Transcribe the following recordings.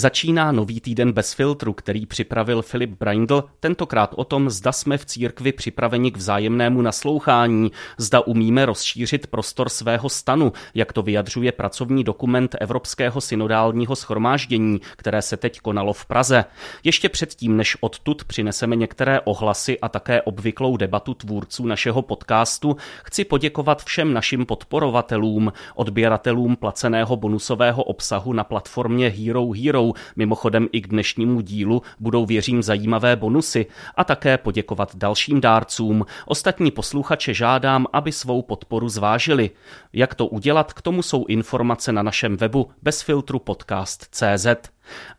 Začíná nový týden bez filtru, který připravil Filip Braindl, tentokrát o tom, zda jsme v církvi připraveni k vzájemnému naslouchání, zda umíme rozšířit prostor svého stanu, jak to vyjadřuje pracovní dokument Evropského synodálního schromáždění, které se teď konalo v Praze. Ještě předtím, než odtud přineseme některé ohlasy a také obvyklou debatu tvůrců našeho podcastu, chci poděkovat všem našim podporovatelům, odběratelům placeného bonusového obsahu na platformě Hero Hero, Mimochodem i k dnešnímu dílu budou věřím zajímavé bonusy a také poděkovat dalším dárcům. Ostatní posluchače žádám, aby svou podporu zvážili. Jak to udělat, k tomu jsou informace na našem webu bezfiltrupodcast.cz.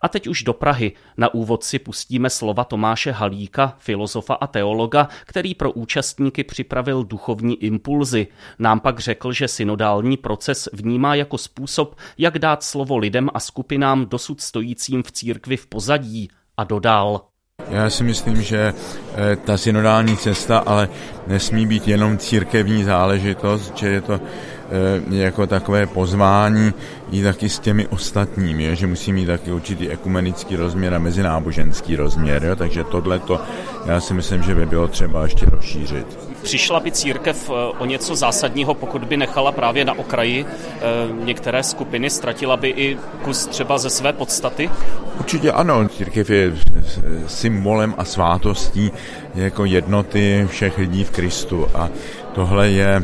A teď už do Prahy. Na úvod si pustíme slova Tomáše Halíka, filozofa a teologa, který pro účastníky připravil duchovní impulzy. Nám pak řekl, že synodální proces vnímá jako způsob, jak dát slovo lidem a skupinám dosud stojícím v církvi v pozadí. A dodal. Já si myslím, že eh, ta synodální cesta ale nesmí být jenom církevní záležitost, že je to jako takové pozvání i taky s těmi ostatními, že musí mít taky určitý ekumenický rozměr a mezináboženský rozměr, jo, takže tohle to já si myslím, že by bylo třeba ještě rozšířit. Přišla by církev eh, o něco zásadního, pokud by nechala právě na okraji eh, některé skupiny, ztratila by i kus třeba ze své podstaty? Určitě ano, církev je symbolem a svátostí jako jednoty všech lidí v Kristu a tohle je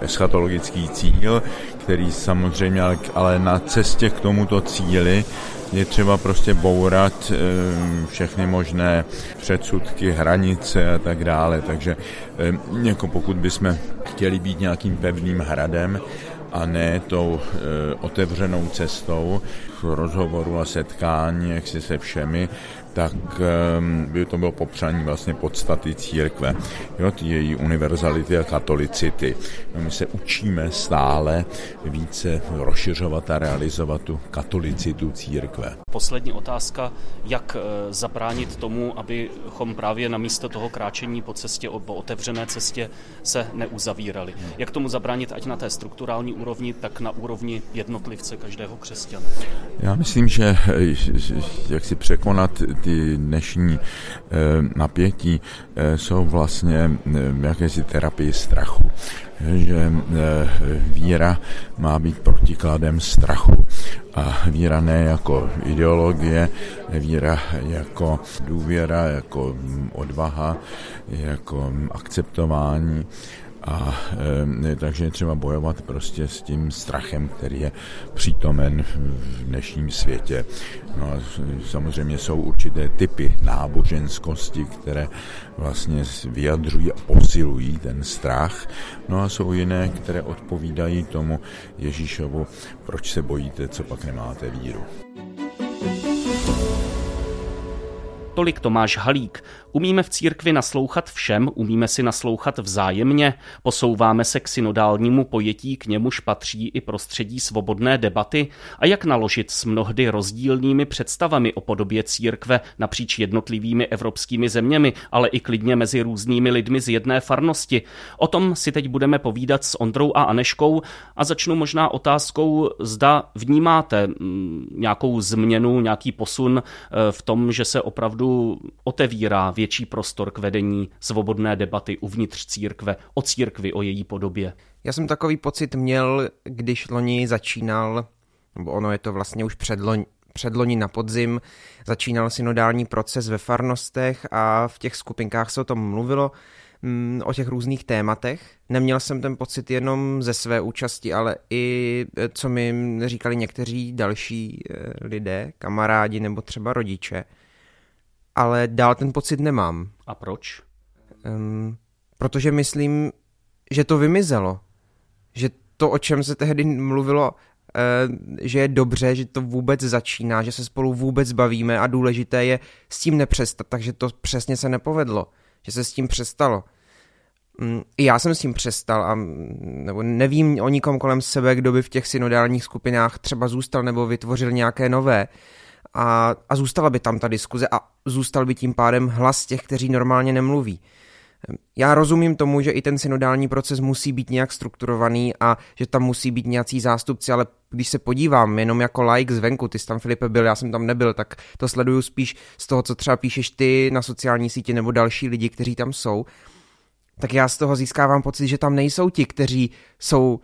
eschatologický cíl, který samozřejmě, ale na cestě k tomuto cíli je třeba prostě bourat eh, všechny možné předsudky, hranice a tak dále. Takže eh, jako pokud bychom chtěli být nějakým pevným hradem, a ne tou e, otevřenou cestou rozhovoru a setkání, jak si se všemi, tak by to bylo popřání vlastně podstaty církve, jo, ty její univerzality a katolicity. No, my se učíme stále více rozšiřovat a realizovat tu katolicitu církve. Poslední otázka, jak eh, zabránit tomu, abychom právě na místo toho kráčení po cestě, po otevřené cestě se neuzavírali. Jak tomu zabránit ať na té strukturální úrovni, tak na úrovni jednotlivce každého křesťana? Já myslím, že jak si překonat ty dnešní eh, napětí eh, jsou vlastně jakési terapie strachu že víra má být protikladem strachu. A víra ne jako ideologie, víra jako důvěra, jako odvaha, jako akceptování. A e, takže je třeba bojovat prostě s tím strachem, který je přítomen v dnešním světě. No a samozřejmě jsou určité typy náboženskosti, které vlastně vyjadřují a posilují ten strach. No a jsou jiné, které odpovídají tomu Ježíšovu, proč se bojíte, co pak nemáte víru. Tolik Tomáš Halík. Umíme v církvi naslouchat všem, umíme si naslouchat vzájemně, posouváme se k synodálnímu pojetí, k němuž patří i prostředí svobodné debaty a jak naložit s mnohdy rozdílnými představami o podobě církve napříč jednotlivými evropskými zeměmi, ale i klidně mezi různými lidmi z jedné farnosti. O tom si teď budeme povídat s Ondrou a Aneškou a začnu možná otázkou, zda vnímáte mm, nějakou změnu, nějaký posun eh, v tom, že se opravdu otevírá větší prostor k vedení svobodné debaty uvnitř církve, o církvi, o její podobě. Já jsem takový pocit měl, když loni začínal, nebo ono je to vlastně už předloni, předloni na podzim, začínal synodální proces ve farnostech a v těch skupinkách se o tom mluvilo, mm, o těch různých tématech. Neměl jsem ten pocit jenom ze své účasti, ale i e, co mi říkali někteří další e, lidé, kamarádi nebo třeba rodiče ale dál ten pocit nemám. A proč? Um, protože myslím, že to vymizelo. Že to, o čem se tehdy mluvilo, uh, že je dobře, že to vůbec začíná, že se spolu vůbec bavíme a důležité je s tím nepřestat, takže to přesně se nepovedlo, že se s tím přestalo. Mm, I já jsem s tím přestal a nebo nevím o nikom kolem sebe, kdo by v těch synodálních skupinách třeba zůstal nebo vytvořil nějaké nové. A, a zůstala by tam ta diskuze a zůstal by tím pádem hlas těch, kteří normálně nemluví. Já rozumím tomu, že i ten synodální proces musí být nějak strukturovaný a že tam musí být nějací zástupci, ale když se podívám jenom jako like zvenku, ty jsi tam Filipe byl, já jsem tam nebyl, tak to sleduju spíš z toho, co třeba píšeš ty na sociální síti nebo další lidi, kteří tam jsou, tak já z toho získávám pocit, že tam nejsou ti, kteří jsou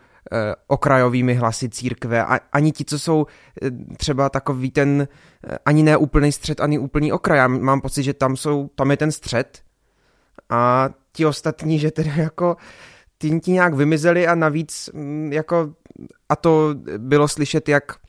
okrajovými hlasy církve, a, ani ti, co jsou eh, třeba takový ten, eh, ani ne úplný střed, ani úplný okraj. Já mám pocit, že tam, jsou, tam je ten střed a ti ostatní, že teda jako ty ti nějak vymizeli a navíc mm, jako a to bylo slyšet jak eh,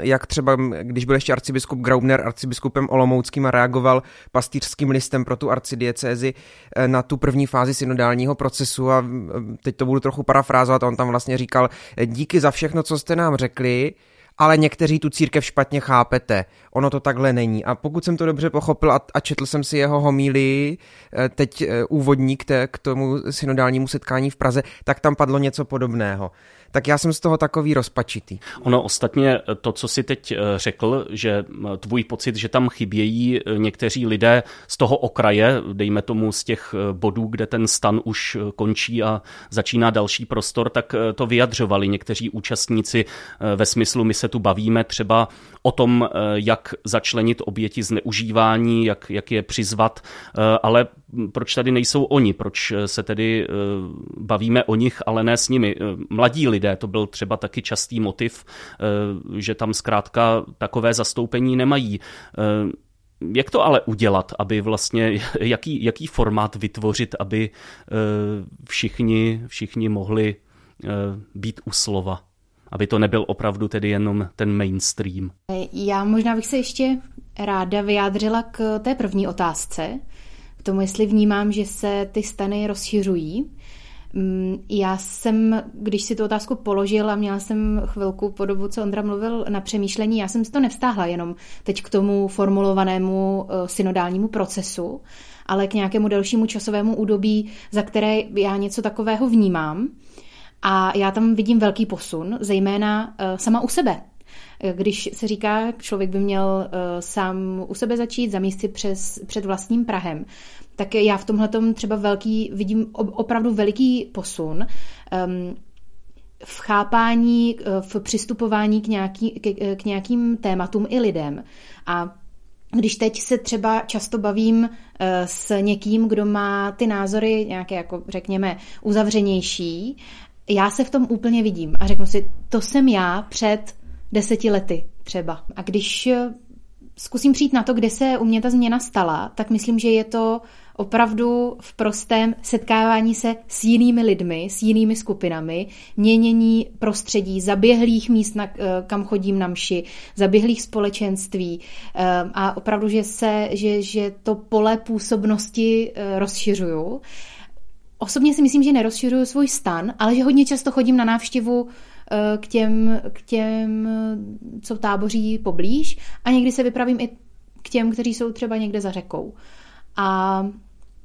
jak třeba, když byl ještě arcibiskup Graubner arcibiskupem Olomouckým a reagoval pastýřským listem pro tu arcidiecézi eh, na tu první fázi synodálního procesu a eh, teď to budu trochu parafrázovat, on tam vlastně říkal, díky za všechno, co jste nám řekli, ale někteří tu církev špatně chápete. Ono to takhle není. A pokud jsem to dobře pochopil a, a četl jsem si jeho homílii, eh, teď eh, úvodník k tomu synodálnímu setkání v Praze, tak tam padlo něco podobného tak já jsem z toho takový rozpačitý. Ono ostatně to, co si teď eh, řekl, že tvůj pocit, že tam chybějí eh, někteří lidé z toho okraje, dejme tomu z těch eh, bodů, kde ten stan už končí a začíná další prostor, tak to vyjadřovali někteří účastníci ve smyslu, my se tu bavíme třeba o tom, jak začlenit oběti zneužívání, jak, jak je přizvat, ale proč tady nejsou oni, proč se tedy bavíme o nich, ale ne s nimi. Mladí lidé. To byl třeba taky častý motiv, eh, že tam zkrátka takové zastoupení nemají. Eh, jak to ale udělat, aby vlastně, jaký, jaký formát vytvořit, aby eh, všichni, všichni mohli být u slova? Aby to nebyl opravdu tedy jenom ten mainstream. Já možná bych se ještě ráda vyjádřila k té první otázce, tomu, jestli vnímám, že se ty stany rozšiřují. Mm, já jsem, když si tu otázku položil a měla jsem chvilku po dobu, co Ondra mluvil na přemýšlení, já jsem si to nevstáhla jenom teď k tomu formulovanému eh, synodálnímu procesu, ale k nějakému dalšímu časovému údobí, za které já něco takového vnímám. A já tam vidím velký posun, zejména eh, sama u sebe. Když se říká, člověk by měl eh, sám u sebe začít, zamíst si přes, před vlastním Prahem, tak já v tomhle třeba velký, vidím opravdu veliký posun um, v chápání, eh, v přistupování k, nějaký, k, k nějakým tématům i lidem. A když teď se třeba často bavím eh, s někým, kdo má ty názory nějaké, jako řekněme, uzavřenější, já se v tom úplně vidím a řeknu si, to jsem já před deseti lety třeba. A když eh, zkusím přijít na to, kde se u mě ta změna stala, tak myslím, že je to opravdu v prostém setkávání se s jinými lidmi, s jinými skupinami, měnění prostředí, zaběhlých míst, na, eh, kam chodím na mši, zaběhlých společenství eh, a opravdu, že, se, že, že to pole působnosti rozšiřuju. Osobně si myslím, že nerozšiřuju svůj stan, ale že hodně často chodím na návštěvu k těm, k těm, co táboří poblíž a někdy se vypravím i k těm, kteří jsou třeba někde za řekou. A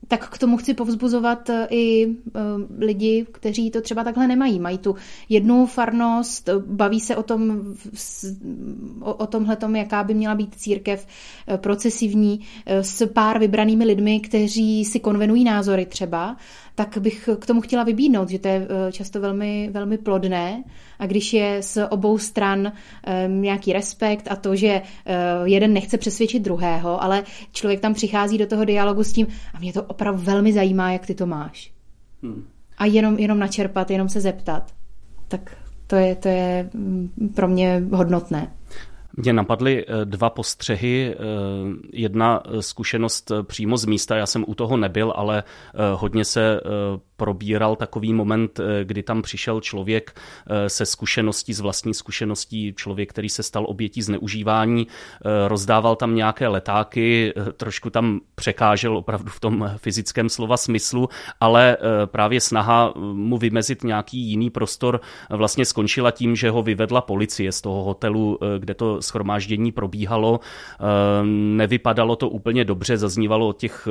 tak k tomu chci povzbuzovat eh, i eh, lidi, kteří to třeba takhle nemají. Mají tu jednu farnost, baví se o tom, o, o tomhletom, jaká by měla být církev eh, procesivní s pár vybranými lidmi, kteří si konvenují názory třeba tak bych k tomu chtěla vybídnout, že to je eh, často velmi, velmi plodné a když je z obou stran ehm, nějaký respekt a to, že eh, jeden nechce přesvědčit druhého, ale člověk tam přichází do toho dialogu s tím a mě to opravdu velmi zajímá, jak ty to máš. Hmm. A jenom, jenom načerpat, jenom se zeptat. Tak to je, to je mm, pro mě hodnotné. Mě napadly eh, dva postřehy. Eh, jedna zkušenost eh, přímo z místa, já jsem u toho nebyl, ale hodně se probíral takový moment, eh, kdy tam přišel člověk eh, se zkušeností, z vlastní zkušeností, člověk, který se stal obětí zneužívání, rozdával tam nějaké letáky, trošku tam překážel opravdu v tom fyzickém slova smyslu, ale právě snaha mu vymezit nějaký jiný prostor vlastně skončila tím, že ho vyvedla policie z toho hotelu, kde to schromáždění probíhalo. Nevypadalo to úplně dobře, zaznívalo od těch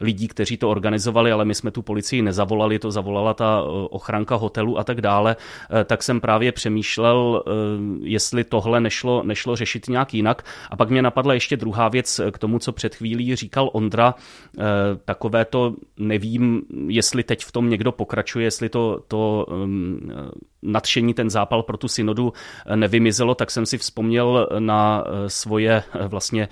lidí, kteří to organizovali, ale my jsme tu policii nezavolali, to zavolala ta eh, ochranka hotelu a tak dále, eh, tak jsem právě přemýšlel, eh, jestli tohle nešlo, nešlo řešit nějak jinak. A pak mě napadla ještě druhá věc k tomu, co před chvílí říkal Ondra, takové to nevím, jestli teď v tom někdo pokračuje, jestli to, to ehm, nadšení, ten zápal pro tu synodu nevymizelo, tak jsem si vzpomněl na svoje vlastně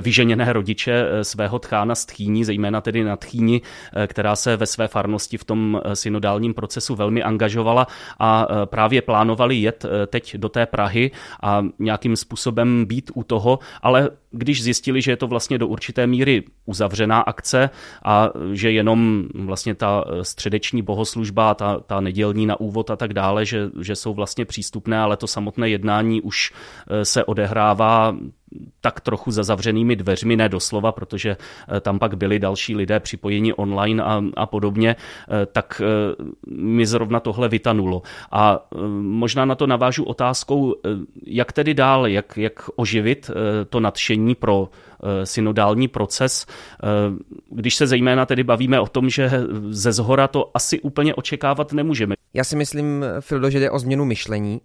vyženěné rodiče svého tchána z Tchýní, zejména tedy na Tchýni, která se ve své farnosti v tom eh, synodálním procesu velmi angažovala a eh, právě plánovali jet eh, teď do té Prahy a nějakým způsobem být u toho, ale když zjistili, že je to vlastně do určité míry uzavřená akce a že jenom vlastně ta středeční bohoslužba, ta, ta nedělní na úvod a tak dále, že, že jsou vlastně přístupné, ale to samotné jednání už se odehrává tak trochu za zavřenými dveřmi, ne doslova, protože eh, tam pak byli další lidé připojeni online a, a podobně, eh, tak eh, mi zrovna tohle vytanulo. A možná na to navážu otázkou, jak tedy dál, jak, jak oživit to nadšení pro synodální proces, když se zejména tedy bavíme o tom, že ze zhora to asi úplně očekávat nemůžeme. Já si myslím, Fildo, že jde o změnu myšlení,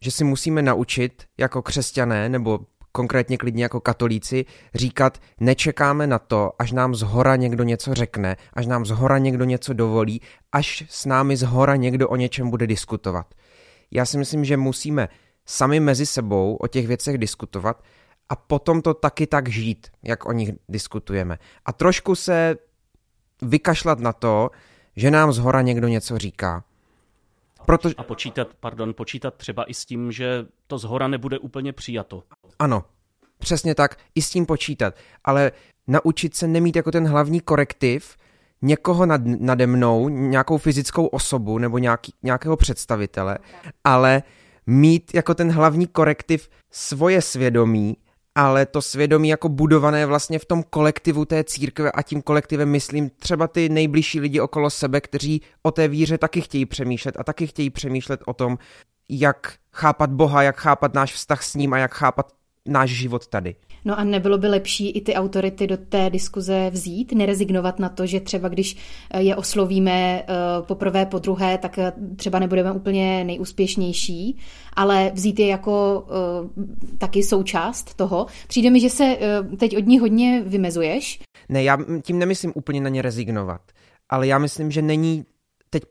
že si musíme naučit jako křesťané nebo konkrétně klidně jako katolíci, říkat, nečekáme na to, až nám zhora někdo něco řekne, až nám zhora někdo něco dovolí, až s námi zhora někdo o něčem bude diskutovat. Já si myslím, že musíme sami mezi sebou o těch věcech diskutovat a potom to taky tak žít, jak o nich diskutujeme. A trošku se vykašlat na to, že nám zhora někdo něco říká. Proto... A počítat, pardon, počítat třeba i s tím, že to zhora nebude úplně přijato. Ano, přesně tak, i s tím počítat, ale naučit se nemít jako ten hlavní korektiv někoho nad, nade mnou, nějakou fyzickou osobu nebo nějaký, nějakého představitele, ale mít jako ten hlavní korektiv svoje svědomí ale to svědomí jako budované vlastně v tom kolektivu té církve a tím kolektivem myslím třeba ty nejbližší lidi okolo sebe, kteří o té víře taky chtějí přemýšlet a taky chtějí přemýšlet o tom, jak chápat Boha, jak chápat náš vztah s ním a jak chápat náš život tady. No a nebylo by lepší i ty autority do té diskuze vzít, nerezignovat na to, že třeba když eh, je oslovíme eh, poprvé, po druhé, tak eh, třeba nebudeme úplně nejúspěšnější, ale vzít je jako taky součást toho. Přijde mi, že se teď od ní hodně vymezuješ. Ne, já tím nemyslím úplně na ně rezignovat, ale já myslím, že není teď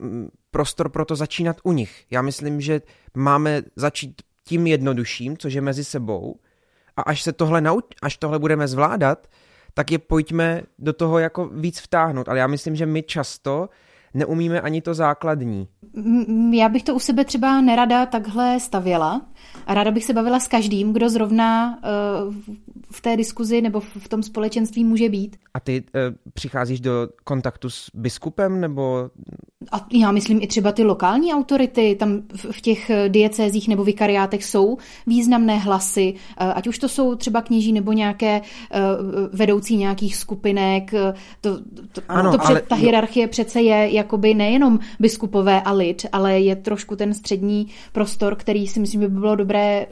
mm, prostor pro to začínat u nich. Já myslím, že máme začít tím jednodušším, což je mezi sebou, a až se tohle nauč, až tohle budeme zvládat, tak je pojďme do toho jako víc vtáhnout. Ale já myslím, že my často neumíme ani to základní. Já bych to u sebe třeba nerada takhle stavěla. A ráda bych se bavila s každým, kdo zrovna uh, v té diskuzi nebo v tom společenství může být. A ty uh, přicházíš do kontaktu s biskupem nebo a já myslím i třeba ty lokální autority, tam v těch diecézích nebo vikariátech jsou významné hlasy, eh, ať už to jsou třeba kněží nebo nějaké eh, vedoucí nějakých skupinek. Eh, to, to, ano, to před, ale... Ta hierarchie přece je jakoby nejenom biskupové a lid, ale je trošku ten střední prostor, který si myslím, že by bylo dobré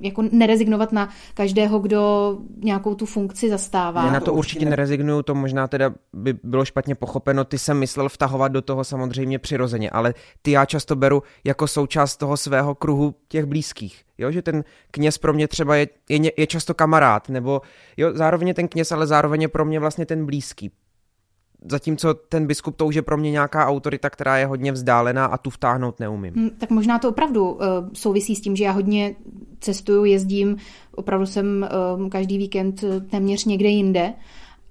jako nerezignovat na každého, kdo nějakou tu funkci zastává. Já na to určitě nerezignuju, to možná teda by bylo špatně pochopeno, ty jsem myslel vtahovat do toho samozřejmě přirozeně, ale ty já často beru jako součást toho svého kruhu těch blízkých. Jo, že ten kněz pro mě třeba je, je, je často kamarád, nebo jo, zároveň ten kněz, ale zároveň je pro mě vlastně ten blízký. Zatímco ten biskup to už je pro mě nějaká autorita, která je hodně vzdálená a tu vtáhnout neumím. Hmm, tak možná to opravdu uh, souvisí s tím, že já hodně cestuju, jezdím, opravdu jsem uh, každý víkend téměř někde jinde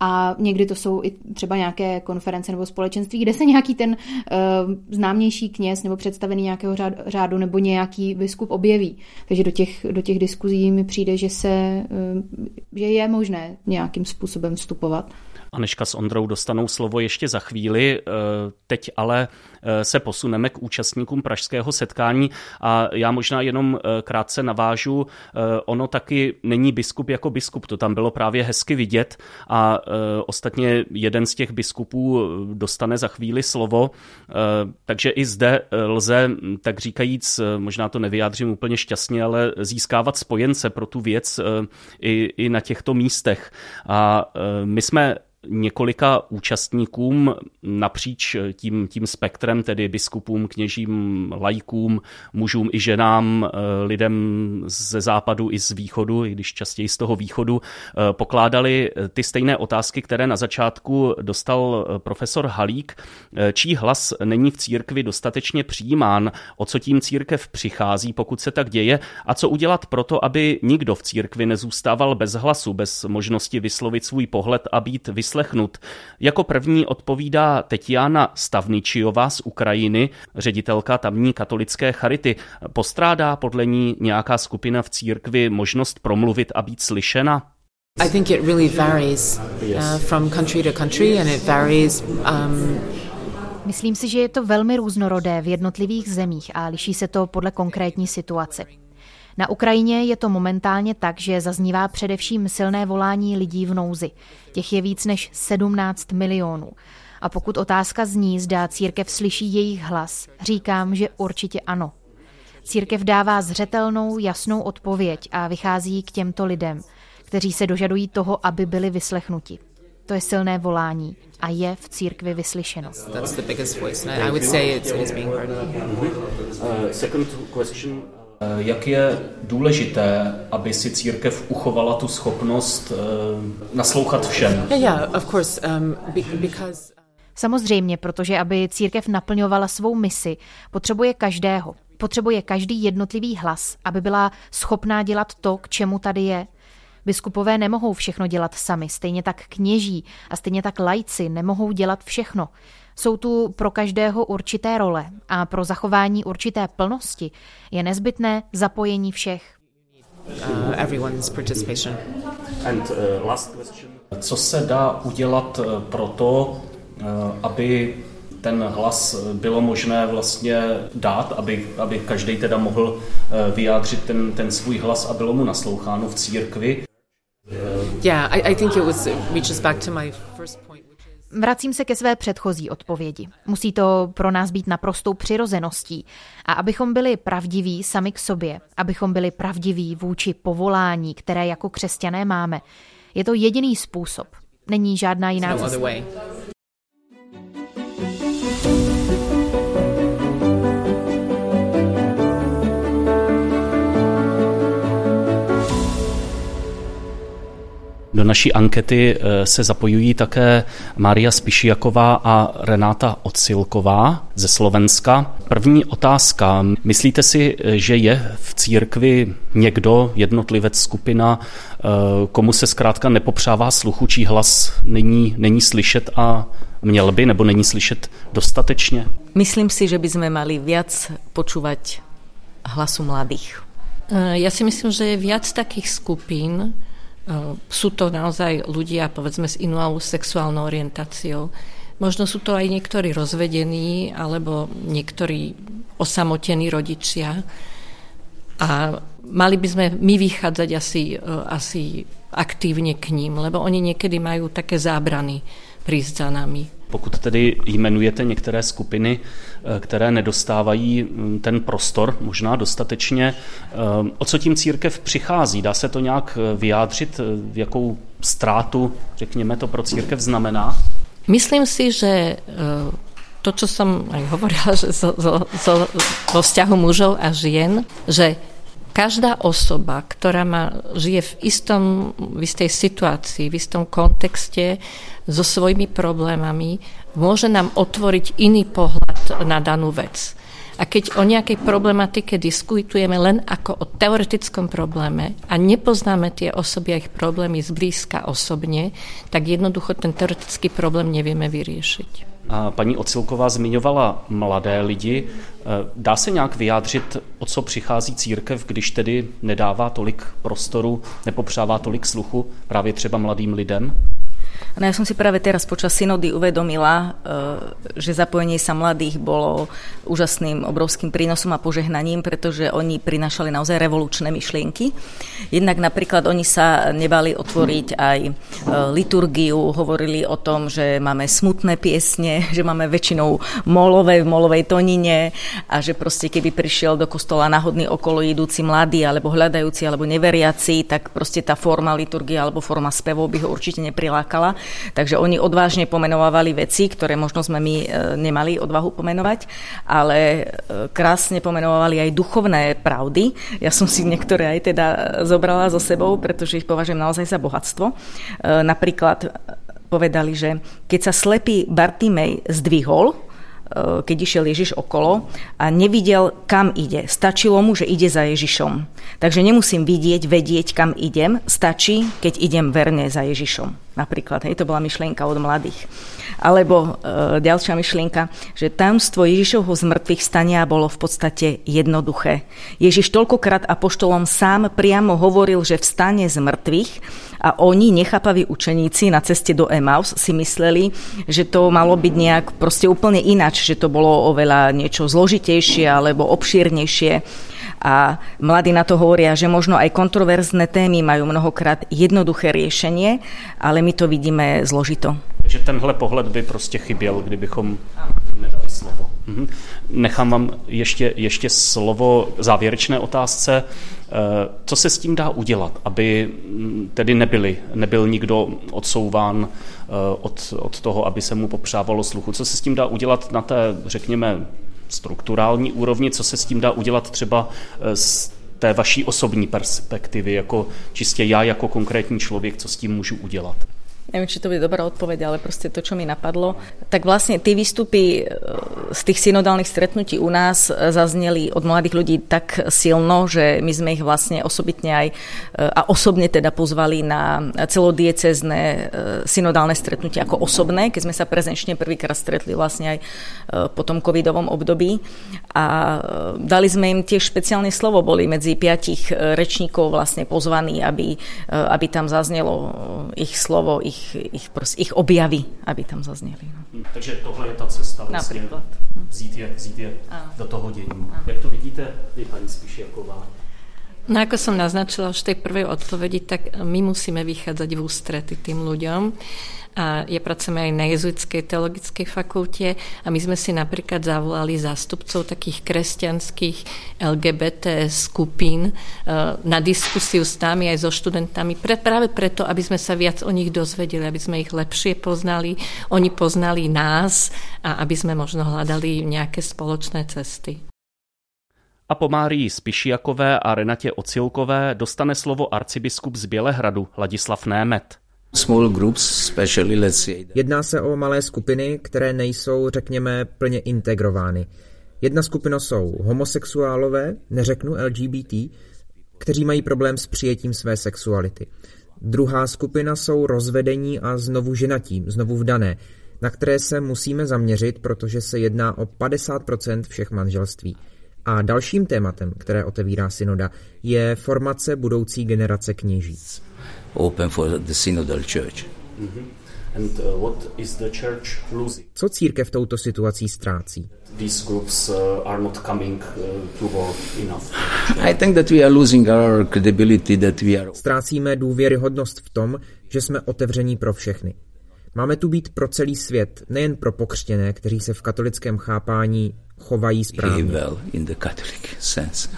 a někdy to jsou i třeba nějaké konference nebo společenství, kde se nějaký ten uh, známější kněz nebo představený nějakého řádu nebo nějaký biskup objeví. Takže do těch, do těch diskuzí mi přijde, že, se, uh, že je možné nějakým způsobem vstupovat. Aneška s Ondrou dostanou slovo ještě za chvíli. Eh, teď ale se posuneme k účastníkům pražského setkání a já možná jenom eh, krátce navážu. Ono taky není biskup jako biskup, to tam bylo právě hezky vidět a ostatně jeden z těch biskupů dostane za chvíli slovo, takže i zde lze, tak říkajíc, možná to nevyjádřím úplně šťastně, ale získávat spojence pro tu věc i, i na těchto místech. A my jsme několika účastníkům napříč tím, tím spektrem, tedy biskupům, kněžím, lajkům, mužům i ženám, eh, lidem ze západu i z východu, i když častěji z toho východu, eh, pokládali eh, ty stejné otázky, které na začátku dostal profesor Halík, čí hlas není v církvi dostatečně přijímán, o co tím církev přichází, pokud se tak děje, a co udělat proto, aby nikdo v církvi nezůstával bez hlasu, bez možnosti vyslovit svůj pohled a být vyslovit vyslechnut. Jako první odpovídá Tetiana Stavničiová z Ukrajiny, ředitelka tamní katolické charity. Postrádá podle ní nějaká skupina v církvi možnost promluvit a být slyšena? I think it really varies uh, from country to country and it varies um, Myslím si, že je to velmi různorodé v jednotlivých zemích a liší se to podle konkrétní situace. Na Ukrajině je to momentálně tak, že zaznívá především silné volání lidí v nouzi. Těch je víc než 17 milionů. A pokud otázka zní, zda církev slyší jejich hlas, říkám, že určitě ano. Církev dává zřetelnou, jasnou odpověď a vychází k těmto lidem, kteří se dožadují toho, aby byli vyslechnuti. To je silné volání a je v církvi vyslyšeno. Eh, jak je důležité, aby si církev uchovala tu schopnost eh, naslouchat všem? Yeah, of course, um, because... Samozřejmě, protože aby církev naplňovala svou misi, potřebuje každého. Potřebuje každý jednotlivý hlas, aby byla schopná dělat to, k čemu tady je. Biskupové nemohou všechno dělat sami, stejně tak kněží a stejně tak lajci nemohou dělat všechno. Jsou tu pro každého určité role a pro zachování určité plnosti je nezbytné zapojení všech. Uh, And, uh, last question. Co se dá udělat uh, pro to, aby ten hlas bylo možné vlastně dát, aby, aby každý teda mohl vyjádřit ten, ten svůj hlas a bylo mu nasloucháno v církvi? Yeah, I, I think it was reaches back to my. Vracím se ke své předchozí odpovědi. Musí to pro nás být naprostou přirozeností. A abychom byli pravdiví sami k sobě, abychom byli pravdiví vůči povolání, které jako křesťané máme, je to jediný způsob. Není žádná jiná no cesta. Do naší ankety eh, se zapojují také Maria Spišiaková a Renáta Ocilková ze Slovenska. První otázka. Myslíte si, že je v církvi někdo, jednotlivec, skupina, eh, komu se zkrátka nepopřává sluchu, čí hlas není, není slyšet a měl by, nebo není slyšet dostatečně? Myslím si, že by sme mali viac počúvať hlasu mladých. Eh, ja si myslím, že je viac takých skupín, sú to naozaj ľudia, povedzme, s inou sexuálnou orientáciou. Možno sú to aj niektorí rozvedení alebo niektorí osamotení rodičia. A mali by sme my vychádzať asi, e, asi aktívne k ním, lebo oni niekedy majú také zábrany prísť za nami. Pokud tedy jmenujete některé skupiny, eh, které nedostávají mm, ten prostor možná dostatečně, eh, o co tím církev přichází? Dá se to nějak eh, vyjádřit, jakou ztrátu, řekněme, to pro církev znamená? Myslím si, že to, čo som aj hovorila, že zo, zo, zo, vo vzťahu mužov a žien, že každá osoba, ktorá má, žije v, istom, v istej situácii, v istom kontexte so svojimi problémami, môže nám otvoriť iný pohľad na danú vec. A keď o nejakej problematike diskutujeme len ako o teoretickom probléme a nepoznáme tie osoby a ich problémy zblízka osobne, tak jednoducho ten teoretický problém nevieme vyriešiť. A paní Ocilková zmiňovala mladé lidi. E, dá se nějak vyjádřit, o co přichází církev, když tedy nedává tolik prostoru, nepopřává tolik sluchu právě třeba mladým lidem? No ja som si práve teraz počas synody uvedomila, eh, že zapojenie sa mladých bolo úžasným, obrovským prínosom a požehnaním, pretože oni prinašali naozaj revolučné myšlienky. Jednak napríklad oni sa nebali otvoriť aj eh, liturgiu, hovorili o tom, že máme smutné piesne, že máme väčšinou molové v molovej tonine a že proste keby prišiel do kostola náhodný okolo idúci mladý alebo hľadajúci alebo neveriaci, tak proste tá forma liturgie alebo forma spevov by ho určite neprilákala. Takže oni odvážne pomenovávali veci, ktoré možno sme my e, nemali odvahu pomenovať, ale e, krásne pomenovali aj duchovné pravdy. Ja som si niektoré aj teda zobrala so sebou, pretože ich považujem naozaj za bohatstvo. E, napríklad povedali, že keď sa slepý Bartimej zdvihol, keď išiel Ježiš okolo a nevidel, kam ide. Stačilo mu, že ide za Ježišom. Takže nemusím vidieť, vedieť, kam idem. Stačí, keď idem verne za Ježišom. Napríklad, hej, to bola myšlienka od mladých. Alebo e, ďalšia myšlienka, že tajomstvo Ježišovho zmrtvých stania bolo v podstate jednoduché. Ježiš toľkokrát apoštolom sám priamo hovoril, že vstane z mŕtvych a oni, nechápaví učeníci na ceste do Emaus, si mysleli, že to malo byť nejak proste úplne inač, že to bolo oveľa niečo zložitejšie alebo obšírnejšie a mladí na to hovoria, že možno aj kontroverzné témy majú mnohokrát jednoduché riešenie, ale my to vidíme zložito. Takže tenhle pohled by prostě chyběl, kdybychom nedali slovo. Mhm. Nechám vám ještě, ještě slovo závěrečné otázce. Eh, co se s tím dá udělat, aby mm, tedy nebyli, nebyl nikdo odsouván eh, od, od toho, aby se mu popřávalo sluchu? Co se s tím dá udělat na té, řekněme, strukturální úrovni, co se s tím dá udělat třeba eh, z té vaší osobní perspektivy, jako čistě já jako konkrétní člověk, co s tím můžu udělat? Neviem, či to bude dobrá odpoveď, ale proste to, čo mi napadlo, tak vlastne tie výstupy e, z tých synodálnych stretnutí u nás e, zazneli od mladých ľudí tak silno, že my sme ich vlastne osobitne aj e, a osobne teda pozvali na celodiecezné synodálne stretnutie ako osobné, keď sme sa prezenčne prvýkrát stretli vlastne aj po tom covidovom období. A dali sme im tiež špeciálne slovo, boli medzi piatich rečníkov vlastne pozvaní, aby, aby tam zaznelo ich slovo, ich ich, ich, ich objavy, aby tam zazněly. No. Takže tohle je ta cesta vlastně. Například. Vzít je, vzít je do toho dění. Ano. Jak to vidíte vy, paní Spišiaková? No ako som naznačila už v tej prvej odpovedi, tak my musíme vychádzať v ústrety tým ľuďom. A ja pracujem aj na jezuitskej teologickej fakulte a my sme si napríklad zavolali zástupcov takých kresťanských LGBT skupín e, na diskusiu s nami aj so študentami práve preto, aby sme sa viac o nich dozvedeli, aby sme ich lepšie poznali, oni poznali nás a aby sme možno hľadali nejaké spoločné cesty. A po Márii Spišiakové a Renatě Ocilkové dostane slovo arcibiskup z Bělehradu Ladislav Német. Jedná se o malé skupiny, které nejsou, řekněme, plně integrovány. Jedna skupina jsou homosexuálové, neřeknu LGBT, kteří mají problém s přijetím své sexuality. Druhá skupina jsou rozvedení a znovu ženatí, znovu vdané, na které se musíme zaměřit, protože se jedná o 50% všech manželství. A dalším tématem, které otevírá synoda, je formace budoucí generace kněží. Open for the synodal church. Mm-hmm. And uh, what is the church losing? Co církev touto situací ztrácí? These groups uh, are not coming uh, to work enough. I think that we are losing our credibility that we are Ztrácíme důvěryhodnost v tom, že jsme otevření pro všechny. Máme tu být pro celý svět, nejen pro pokřtěné, kteří se v katolickém chápání chovají správně. Well in the Catholic sense.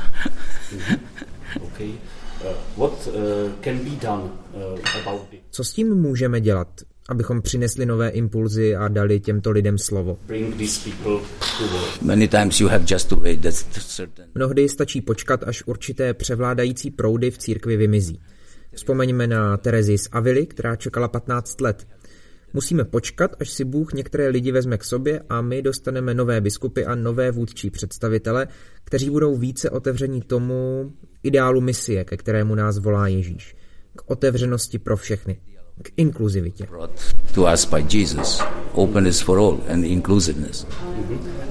okay. uh, what uh, can be done uh, about it? Co s tím můžeme dělat, abychom přinesli nové impulzy a dali těmto lidem slovo? Bring these people to work. Many times you have just to wait. That's certain. Mnohdy stačí počkat, až určité převládající proudy v církvi vymizí. Vzpomeňme na Terezi z Avily, která čekala 15 let. Musíme počkat, až si Bůh některé lidi vezme k sobě a my dostaneme nové biskupy a nové vůdčí představitele, kteří budou více otevření tomu ideálu misie, ke kterému nás volá Ježíš. K otevřenosti pro všechny. K inkluzivitě. To us by Jesus. Openness for all and inclusiveness.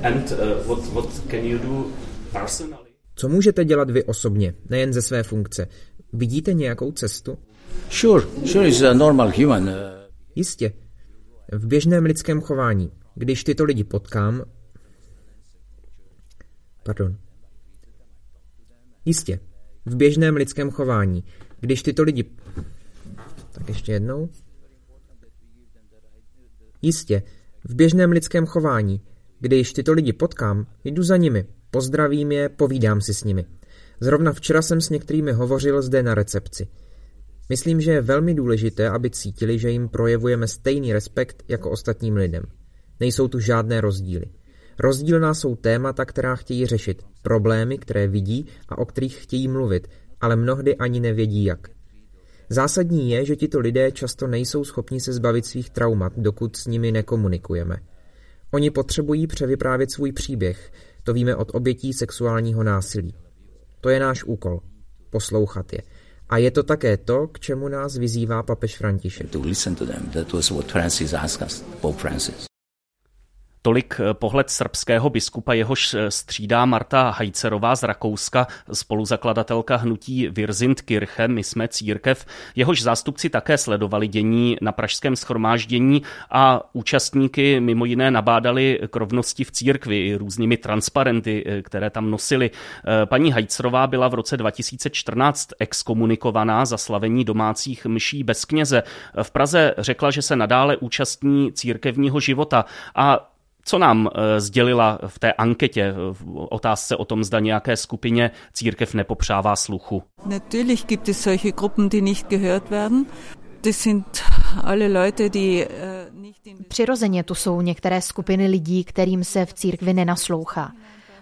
And uh, what, what can you do personally? Co můžete dělat vy osobně, nejen ze své funkce? Vidíte nějakou cestu? Sure, sure, is a normal human. Uh, Jistě. V běžném lidském chování, když tyto lidi potkám... Pardon. Jistě. V běžném lidském chování, když tyto lidi... Tak ještě jednou. Jistě. V běžném lidském chování, když tyto lidi potkám, jdu za nimi, pozdravím je, povídám si s nimi. Zrovna včera jsem s některými hovořil zde na recepci. Myslím, že je velmi důležité, aby cítili, že jim projevujeme stejný respekt jako ostatním lidem. Nejsou tu žádné rozdíly. Rozdílná jsou témata, která chtějí řešit, problémy, které vidí a o kterých chtějí mluvit, ale mnohdy ani nevědí jak. Zásadní je, že tito lidé často nejsou schopni se zbavit svých traumat, dokud s nimi nekomunikujeme. Oni potřebují převyprávět svůj příběh, to víme od obětí sexuálního násilí. To je náš úkol. Poslouchat je. A je to také to, k čemu nás vyzývá papež František. To listen to them. That was what Francis asked us, Pope Francis. Tolik eh, pohled srbského biskupa, jehož eh, střídá Marta Hajcerová z Rakouska, spoluzakladatelka hnutí Virzind Kirche, my jsme církev. Jehož zástupci také sledovali dění na pražském schromáždění a účastníky mimo jiné nabádali k rovnosti v církvi různými transparenty, eh, které tam nosili. Paní Hajcerová byla v roce 2014 exkomunikovaná za slavení domácích mší bez kněze. V Praze řekla, že se nadále účastní církevního života a co nám eh, sdělila v té anketě v otázce o tom, zda nějaké skupině církev nepopřává sluchu? Natürlich gibt es solche Gruppen, die nicht gehört werden. Das sind alle Leute, die äh, nicht in... Přirozeně tu jsou některé skupiny lidí, kterým se v církvi nenaslouchá.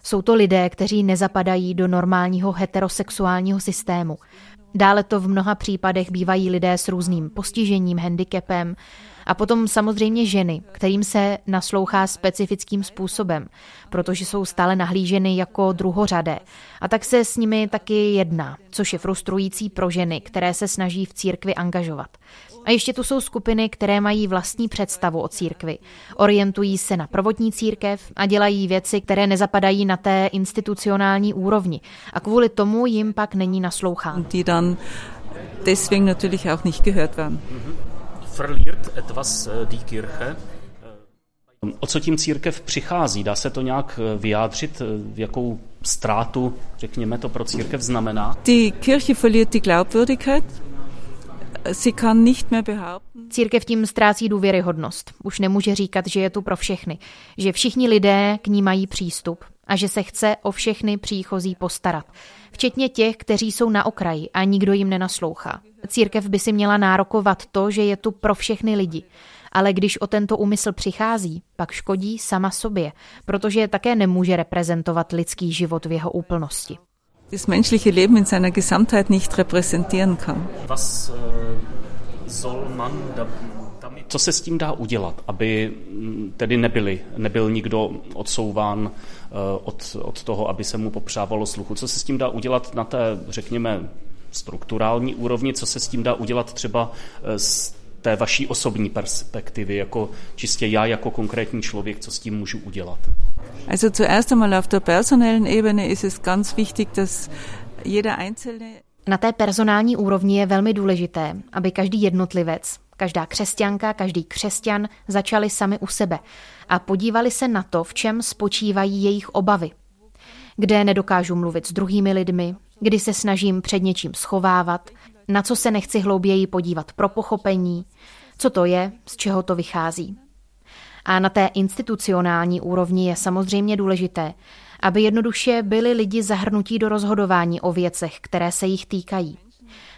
Jsou to lidé, kteří nezapadají do normálního heterosexuálního systému. Dále to v mnoha případech bývají lidé s různým postižením, handicapem, a potom samozřejmě ženy, kterým se naslouchá specifickým způsobem, protože jsou stále nahlíženy jako druhořadé. A tak se s nimi taky jedná, což je frustrující pro ženy, které se snaží v církvi angažovat. A ještě tu jsou skupiny, které mají vlastní představu o církvi. Orientují se na prvotní církev a dělají věci, které nezapadají na té institucionální úrovni. A kvůli tomu jim pak není nasloucháno. Die dann deswegen natürlich auch nicht gehört werden. Verliert etwas äh, die Kirche. O co tím církev přichází? Dá se to nějak äh, vyjádřit, jakou ztrátu, řekněme, to pro církev znamená? Die Kirche verliert die Glaubwürdigkeit. Sie kann nicht mehr behaupten. Církev tím ztrácí důvěryhodnost. Už nemůže říkat, že je tu pro všechny, že všichni lidé k ní mají přístup a že se chce o všechny příchozí postarat, včetně těch, kteří jsou na okraji a nikdo jim nenaslouchá. Církev by si měla nárokovat to, že je tu pro všechny lidi. Ale když o tento úmysl přichází, pak škodí sama sobě, protože také nemůže reprezentovat lidský život v jeho úplnosti. Das menschliche Leben in seiner Gesamtheit nicht repräsentieren kann. Was äh, soll man da co se s tím dá udělat, aby mm, tedy nebyli, nebyl nikdo odsouván eh, od, od toho, aby se mu popřávalo sluchu? Co se s tím dá udělat na té, řekněme, strukturální úrovni, co se s tím dá udělat třeba eh, z té vaší osobní perspektivy, jako čistě já jako konkrétní člověk, co s tím můžu udělat? Also zuerst einmal auf der personellen Ebene ist es ganz wichtig, dass jeder einzelne na té personální úrovni je velmi důležité, aby každý jednotlivec, každá křesťanka, každý křesťan začali sami u sebe a podívali se na to, v čem spočívají jejich obavy. Kde nedokážu mluvit s druhými lidmi, kdy se snažím před něčím schovávat, na co se nechci hlouběji podívat pro pochopení, co to je, z čeho to vychází. A na té institucionální úrovni je samozřejmě důležité, aby jednoduše byli lidi zahrnutí do rozhodování o věcech, které se jich týkají.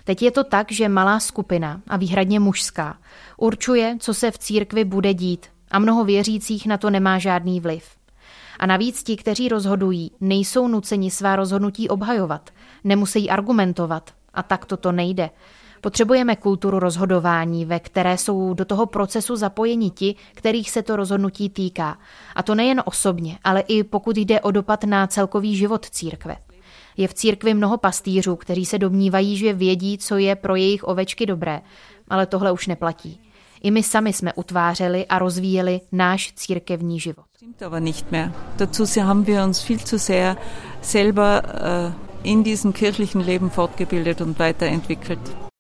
Teď je to tak, že malá skupina, a výhradně mužská, určuje, co se v církvi bude dít a mnoho věřících na to nemá žádný vliv. A navíc ti, kteří rozhodují, nejsou nuceni svá rozhodnutí obhajovat, nemusí argumentovat a tak toto nejde. Potřebujeme kulturu rozhodování, ve které jsou do toho procesu zapojeni ti, kterých se to rozhodnutí týká. A to nejen osobně, ale i pokud jde o dopad na celkový život církve. Je v církvi mnoho pastýřů, kteří se domnívají, že vědí, co je pro jejich ovečky dobré, ale tohle už neplatí. I my sami jsme utvářeli a rozvíjeli náš církevní život. Äh, in diesem kirchlichen Leben fortgebildet und weiterentwickelt.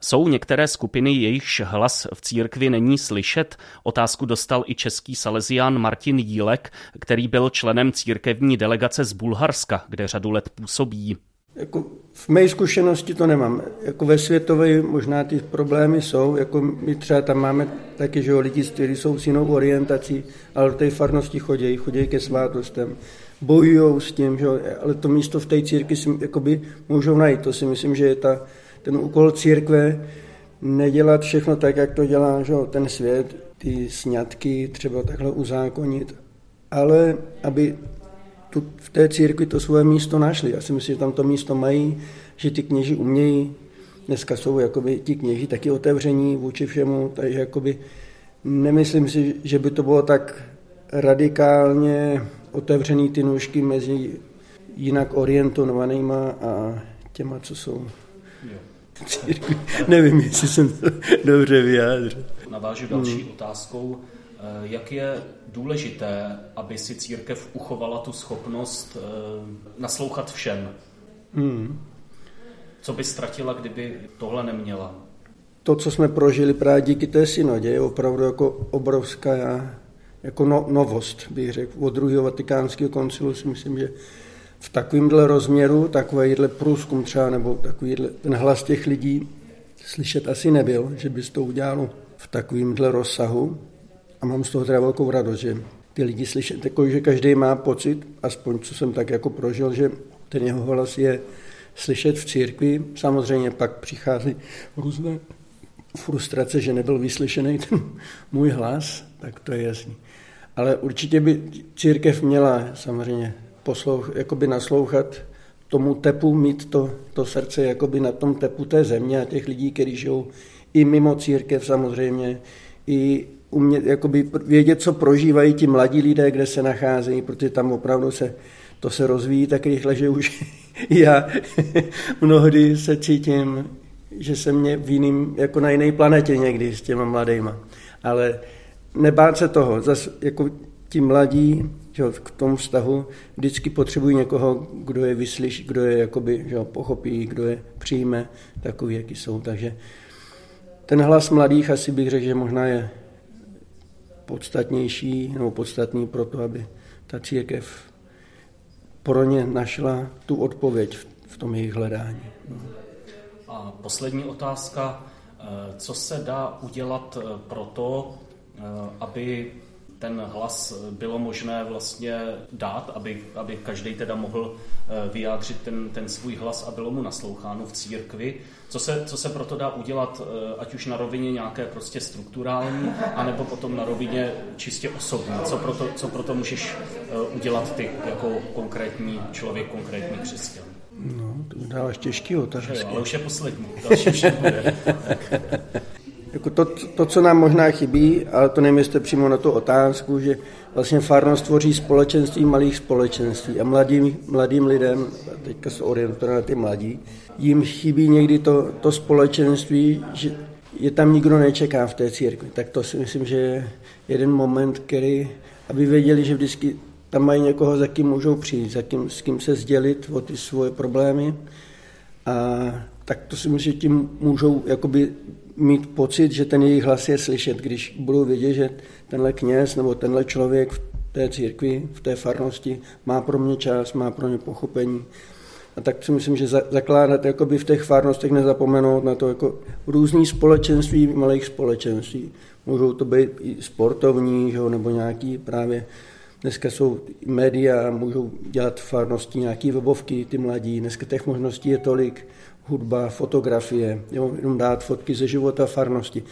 Jsou některé skupiny, jejichž hlas v církvi není slyšet? Otázku dostal i český salesián Martin Jílek, který byl členem církevní delegace z Bulharska, kde řadu let působí. Jako v mé zkušenosti to nemám. Jako ve světové možná ty problémy jsou, jako my třeba tam máme taky, že lidi, kteří jsou s jinou orientací, ale do té farnosti chodí, chodí ke svátostem, bojují s tím, že ale to místo v té církvi si jakoby můžou najít. To si myslím, že je ta, ten úkol církve nedělat všechno tak, jak to dělá že ten svět, ty sňatky třeba takhle uzákonit, ale aby tu, v té církvi to svoje místo našli. Já si myslím, že tam to místo mají, že ty kněži umějí. Dneska jsou jakoby, ti kněži taky otevření vůči všemu, takže jakoby, nemyslím si, že by to bylo tak radikálně otevřený ty nůžky mezi jinak orientovanýma a těma, co jsou církvi. Nevím, jestli jsem to dobře vyjádřil. Navážu další hmm. otázkou. Eh, jak je důležité, aby si církev uchovala tu schopnost eh, naslouchat všem? Hmm. Co by ztratila, kdyby tohle neměla? To, co jsme prožili právě díky té synodě, je opravdu jako obrovská jako no, novost, bych řekl. Od druhého vatikánského koncilu si myslím, že v takovémhle rozměru, takovýhle průzkum třeba, nebo takovýhle, ten hlas těch lidí slyšet asi nebyl, že bys to udělal v takovémhle rozsahu. A mám z toho teda velkou radost, že ty lidi slyšet, jako, že každý má pocit, aspoň co jsem tak jako prožil, že ten jeho hlas je slyšet v církvi. Samozřejmě pak přichází různé frustrace, že nebyl vyslyšený ten můj hlas, tak to je jasný. Ale určitě by církev měla samozřejmě poslouch, jakoby naslouchat tomu tepu, mít to, to srdce jakoby na tom tepu té země a těch lidí, kteří žijou i mimo církev samozřejmě, i umět, jakoby vědět, co prožívají ti mladí lidé, kde se nacházejí, protože tam opravdu se to se rozvíjí tak rychle, že už já mnohdy se cítím, že jsem mě v jiným, jako na jiné planetě někdy s těma mladýma. Ale nebát se toho, zase jako ti mladí, že k tomu vztahu vždycky potřebují někoho, kdo je vyslyší, kdo je jakoby, že pochopí, kdo je přijme, takový, jaký jsou. Takže ten hlas mladých asi bych řekl, že možná je podstatnější nebo podstatný pro to, aby ta církev pro ně našla tu odpověď v tom jejich hledání. A poslední otázka. Eh, co se dá udělat eh, pro to, eh, aby ten hlas bylo možné vlastně dát, aby, aby každý teda mohl eh, vyjádřit ten, ten svůj hlas a bylo mu nasloucháno v církvi. Co se, co se proto dá udělat, eh, ať už na rovině nějaké prostě strukturální, anebo potom na rovině čistě osobní? Co proto, co proto můžeš eh, udělat ty jako konkrétní člověk, konkrétní křesťan? No, to dáváš těžký otázky. Ale už je poslední, další už nebude. Jako to, to, co nám možná chybí, ale to jestli přímo na tu otázku, že vlastně farnost tvoří společenství malých společenství a mladým, mladým lidem, teďka se orientují na ty mladí, jim chybí někdy to, to společenství, že je tam nikdo nečeká v té církvi. Tak to si myslím, že je jeden moment, který, aby věděli, že vždycky tam mají někoho, za kým můžou přijít, za kým, s kým se sdělit o ty svoje problémy. A tak to si myslím, že tím můžou jakoby mít pocit, že ten jejich hlas je slyšet, když budou vědět, že tenhle kněz nebo tenhle člověk v té církvi, v té farnosti má pro mě čas, má pro mě pochopení. A tak si myslím, že zakládat jakoby v těch farnostech nezapomenout na to jako různý společenství, malých společenství. Můžou to být i sportovní, že, nebo nějaký právě Dneska jsou média, můžou dělat farnosti, nějaké webovky, ty mladí. Dneska těch možností je tolik hudba, fotografie, jo, jenom dát fotky ze života farnosti.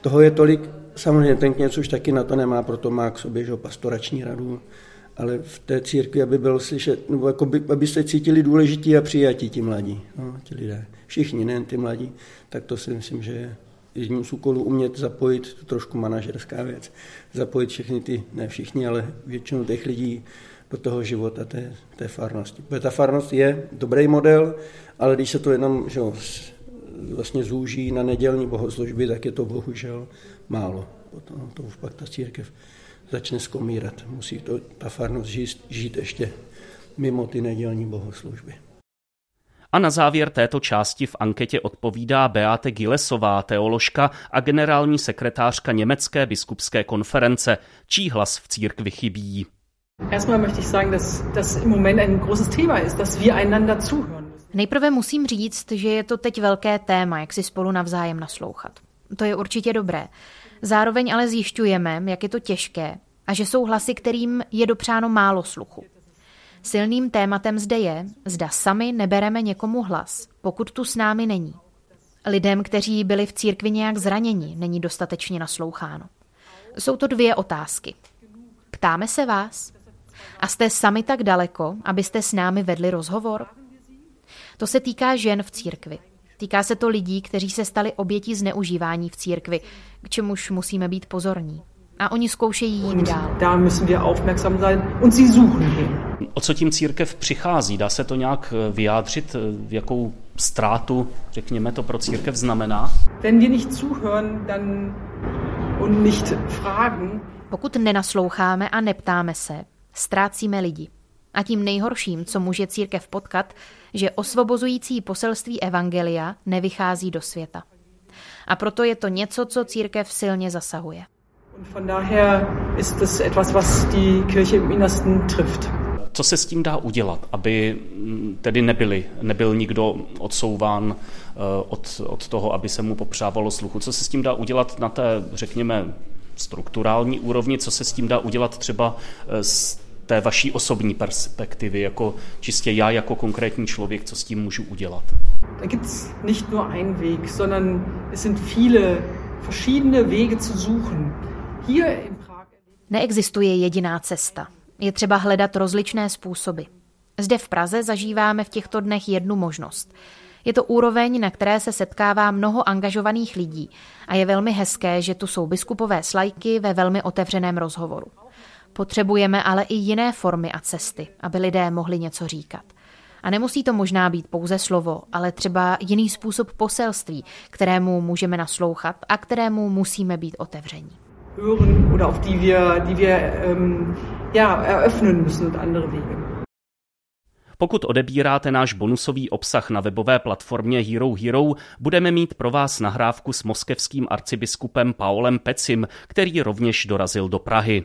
Toho je tolik, samozřejmě ten kněz už taky na to nemá, proto má k sobě že, pastorační radu, ale v té církvi, aby bylo slyšet, nebo jako by, aby se cítili důležití a přijatí ti mladí, no, ti lidé. Všichni, nejen ty mladí, tak to si myslím, že je jedním z úkolů umět zapojit, to trošku manažerská věc, zapojit všechny ty, ne všichni, ale většinu těch lidí do toho života té, té farnosti. Protože ta farnost je dobrý model, ale když se to jenom že vlastně zúží na nedělní bohoslužby, tak je to bohužel málo. Potom to už pak ta církev začne skomírat. Musí to, ta farnost žít, žít ještě mimo ty nedělní bohoslužby. A na závěr této části v anketě odpovídá Beate Gilesová, teoložka a generální sekretářka Německé biskupské konference, čí hlas v církvi chybí. Erstmal möchte ich sagen, dass das im Moment ein großes Thema ist, dass wir einander zuhören. Nejprve musím říct, že je to teď velké téma, jak si spolu navzájem naslouchat. To je určitě dobré. Zároveň ale zjišťujeme, jak je to těžké a že jsou hlasy, kterým je dopřáno málo sluchu. Silným tématem zde je, zda sami nebereme někomu hlas, pokud tu s námi není. Lidem, kteří byli v církvi nějak zraněni, není dostatečně nasloucháno. Jsou to dvě otázky. Ptáme se vás? A jste sami tak daleko, abyste s námi vedli rozhovor? To se týká žen v církvi. Týká se to lidí, kteří se stali obětí zneužívání v církvi, k čemuž musíme být pozorní. A oni zkoušejí jít dál. Da müssen wir aufmerksam sein und sie suchen O co tím církev přichází? Dá se to nějak eh, vyjádřit, eh, jakou ztrátu, řekněme, to pro církev znamená? Wenn wir nicht zuhören, dann und nicht fragen, pokud nenasloucháme a neptáme se, ztrácíme lidi. A tím nejhorším, co může církev potkat, že osvobozující poselství Evangelia nevychází do světa. A proto je to něco, co církev silně zasahuje. Co se s tím dá udělat, aby mm, tedy nebyli, nebyl nikdo odsouván eh, od, od toho, aby se mu popřávalo sluchu? Co se s tím dá udělat na té, řekněme, strukturální úrovni, co se s tím dá udělat třeba eh, z té vaší osobní perspektivy, jako čistě já jako konkrétní člověk, co s tím můžu udělat? Da gibt es nicht nur einen Weg, sondern es sind viele verschiedene Wege zu suchen. Hier in Neexistuje jediná cesta. Je třeba hledat rozličné způsoby. Zde v Praze zažíváme v těchto dnech jednu možnost – je to úroveň, na které se setkává mnoho angažovaných lidí a je velmi hezké, že tu jsou biskupové slajky ve velmi otevřeném rozhovoru. Potřebujeme ale i jiné formy a cesty, aby lidé mohli něco říkat. A nemusí to možná být pouze slovo, ale třeba jiný způsob poselství, kterému můžeme naslouchat a kterému musíme být otevření. Hören oder auf die wir, die wir ähm, ja, eröffnen müssen und andere Wege. Pokud odebíráte náš bonusový obsah na webové platformě Hero Hero, budeme mít pro vás nahrávku s moskevským arcibiskupem Paolem Pecim, který rovněž dorazil do Prahy.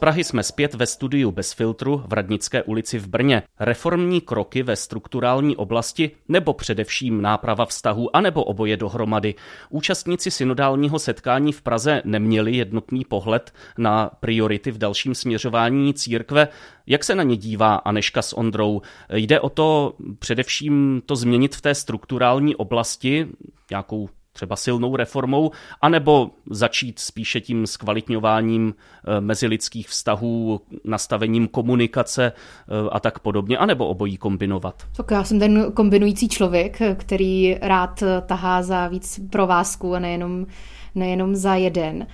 Prahy jsme zpět ve studiu bez filtru v Radnické ulici v Brně. Reformní kroky ve strukturální oblasti nebo především náprava vztahů anebo oboje dohromady. Účastníci synodálního setkání v Praze neměli jednotný pohled na priority v dalším směřování církve. Jak se na ně dívá Aneška s Ondrou? Jde o to především to změnit v té strukturální oblasti, nějakou třeba silnou reformou, anebo začít spíše tím zkvalitňováním eh, mezilidských vztahů, nastavením komunikace eh, a tak podobně, anebo obojí kombinovat? Tak já jsem ten kombinující člověk, který rád tahá za víc provázků a nejenom, nejenom za jeden.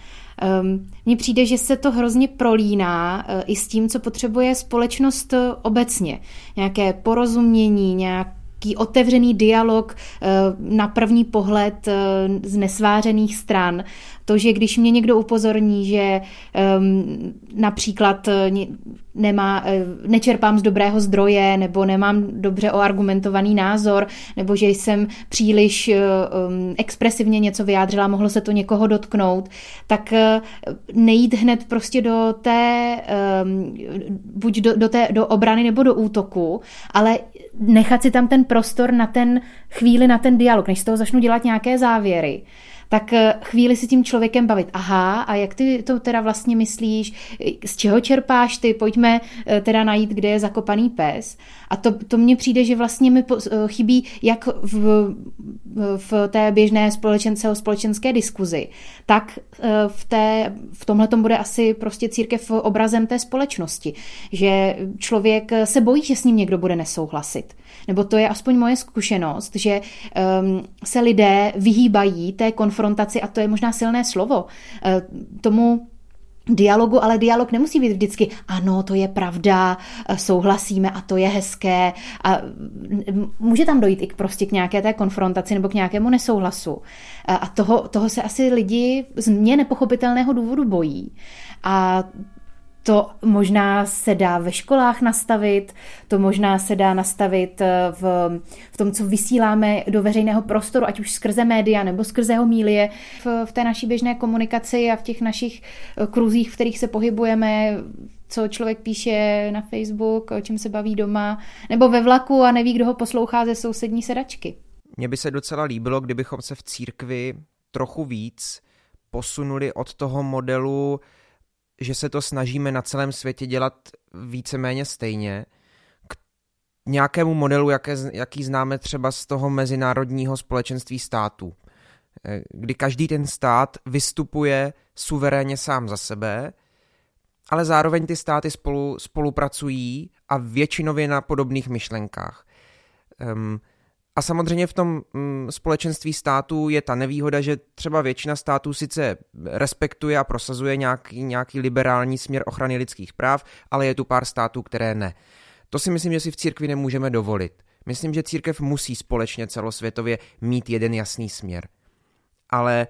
Um, mně přijde, že se to hrozně prolíná i s tím, co potřebuje společnost obecně. Nějaké porozumění, nějak nějaký otevřený dialog eh, na první pohled eh, z nesvářených stran. To, že když mě někdo upozorní, že um, například eh, nemá, nečerpám z dobrého zdroje, nebo nemám dobře oargumentovaný názor, nebo že jsem příliš um, expresivně něco vyjádřila, mohlo se to někoho dotknout, tak nejít hned prostě do té, um, buď do, do, té, do obrany nebo do útoku, ale nechat si tam ten prostor na ten chvíli, na ten dialog, než z toho začnu dělat nějaké závěry, tak eh, chvíli si tím člověkem bavit. Aha, a jak ty to teda vlastně myslíš? Z čeho čerpáš ty? Pojďme eh, teda najít, kde je zakopaný pes. A to, to mně přijde, že vlastně mi eh, chybí jak v, v té běžné společence, společenské diskuzi, tak v, té, v tomhle tom bude asi prostě církev obrazem té společnosti. Že člověk se bojí, že s ním někdo bude nesouhlasit. Nebo to je aspoň moje zkušenost, že um, se lidé vyhýbají té konfrontaci, a to je možná silné slovo, uh, tomu dialogu, ale dialog nemusí být vždycky, ano, to je pravda, eh, souhlasíme a to je hezké. A může tam dojít i k prostě k nějaké té konfrontaci nebo k nějakému nesouhlasu. Eh, a toho, toho se asi lidi z mě nepochopitelného důvodu bojí. A to možná se dá ve školách nastavit, to možná se dá nastavit eh, v, v tom, co vysíláme do veřejného prostoru, ať už skrze média nebo skrze homílie, v, v té naší běžné komunikaci a v těch našich eh, kruzích, v kterých se pohybujeme, co člověk píše na Facebook, o čem se baví doma, nebo ve vlaku a neví, kdo ho poslouchá ze sousední sedačky. Mně by se docela líbilo, kdybychom se v církvi trochu víc posunuli od toho modelu že se to snažíme na celém světě dělat víceméně stejně, k nějakému modelu, jaké, jaký známe třeba z toho mezinárodního společenství států, eh, kdy každý ten stát vystupuje suverénně sám za sebe, ale zároveň ty státy spolu, spolupracují a většinově na podobných myšlenkách. Um, a samozřejmě v tom mm, společenství států je ta nevýhoda, že třeba většina států sice respektuje a prosazuje nějaký, nějaký liberální směr ochrany lidských práv, ale je tu pár států, které ne. To si myslím, že si v církvi nemůžeme dovolit. Myslím, že církev musí společně celosvětově mít jeden jasný směr. Ale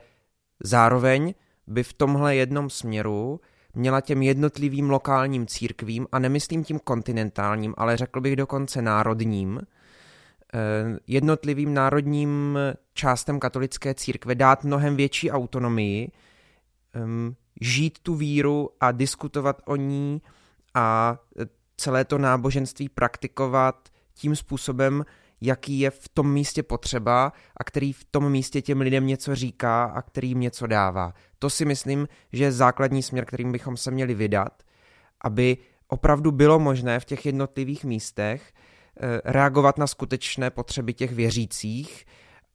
zároveň by v tomhle jednom směru měla těm jednotlivým lokálním církvím, a nemyslím tím kontinentálním, ale řekl bych dokonce národním, jednotlivým národním částem katolické církve dát mnohem větší autonomii, žít tu víru a diskutovat o ní a celé to náboženství praktikovat tím způsobem, jaký je v tom místě potřeba a který v tom místě těm lidem něco říká a který jim něco dává. To si myslím, že je základní směr, kterým bychom se měli vydat, aby opravdu bylo možné v těch jednotlivých místech Eh, reagovat na skutečné potřeby těch věřících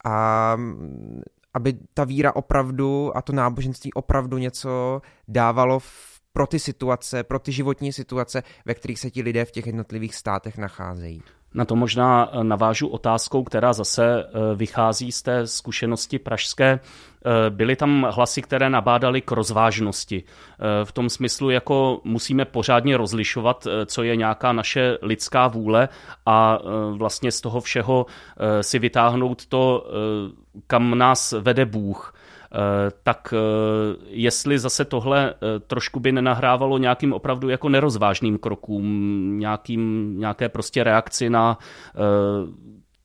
a mm, aby ta víra opravdu a to náboženství opravdu něco dávalo v, pro ty situace, pro ty životní situace, ve kterých se ti lidé v těch jednotlivých státech nacházejí. Na to možná eh, navážu otázkou, která zase eh, vychází z té zkušenosti pražské. Eh, byly tam hlasy, které nabádaly k rozvážnosti. V tom smyslu, jako musíme pořádně rozlišovat, co je nějaká naše lidská vůle a vlastně z toho všeho si vytáhnout to, kam nás vede Bůh. Eh, tak eh, jestli zase tohle eh, trošku by nenahrávalo nějakým opravdu jako nerozvážným krokům, nějakým, nějaké prostě reakci na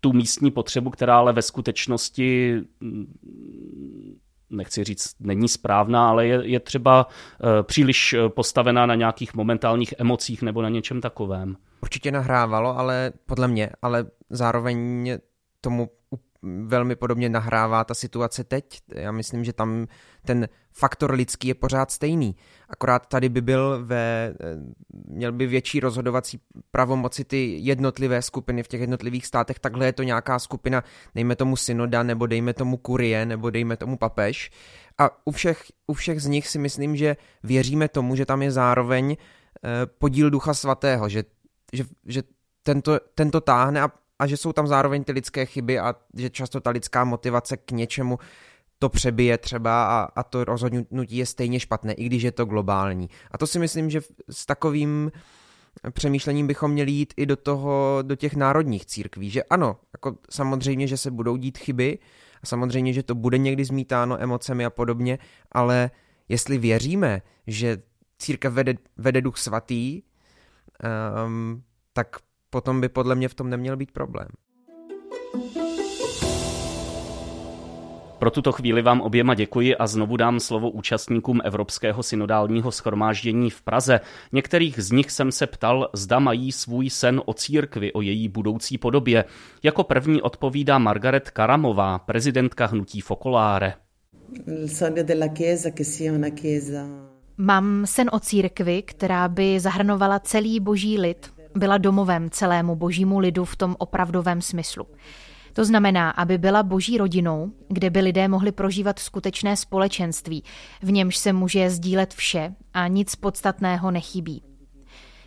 tu místní potřebu, která ale ve skutečnosti mm, nechci říct, není správná, ale je, je třeba příliš postavená na nějakých momentálních emocích nebo na něčem takovém. Určitě nahrávalo, ale podle mě, ale zároveň tomu velmi podobně nahrává ta situace teď. Já myslím, že tam ten faktor lidský je pořád stejný. Akorát tady by byl ve, měl by větší rozhodovací pravomoci ty jednotlivé skupiny v těch jednotlivých státech. Takhle je to nějaká skupina, dejme tomu synoda, nebo dejme tomu kurie, nebo dejme tomu papež. A u všech, u všech z nich si myslím, že věříme tomu, že tam je zároveň eh, podíl Ducha Svatého, že, že, že tento, tento táhne a a že jsou tam zároveň ty lidské chyby a že často ta lidská motivace k něčemu to přebije třeba a, a to rozhodnutí je stejně špatné, i když je to globální. A to si myslím, že s takovým přemýšlením bychom měli jít i do toho, do těch národních církví, že ano, jako samozřejmě, že se budou dít chyby a samozřejmě, že to bude někdy zmítáno emocemi a podobně, ale jestli věříme, že církev vede, vede duch svatý, um, tak potom by podle mě v tom neměl být problém. Pro tuto chvíli vám oběma děkuji a znovu dám slovo účastníkům Evropského synodálního schromáždění v Praze. Některých z nich jsem se ptal, zda mají svůj sen o církvi, o její budoucí podobě. Jako první odpovídá Margaret Karamová, prezidentka hnutí Chiesa Mám sen o církvi, která by zahrnovala celý boží lid, byla domovem celému božímu lidu v tom opravdovém smyslu. To znamená, aby byla boží rodinou, kde by lidé mohli prožívat skutečné společenství, v němž se může sdílet vše a nic podstatného nechybí.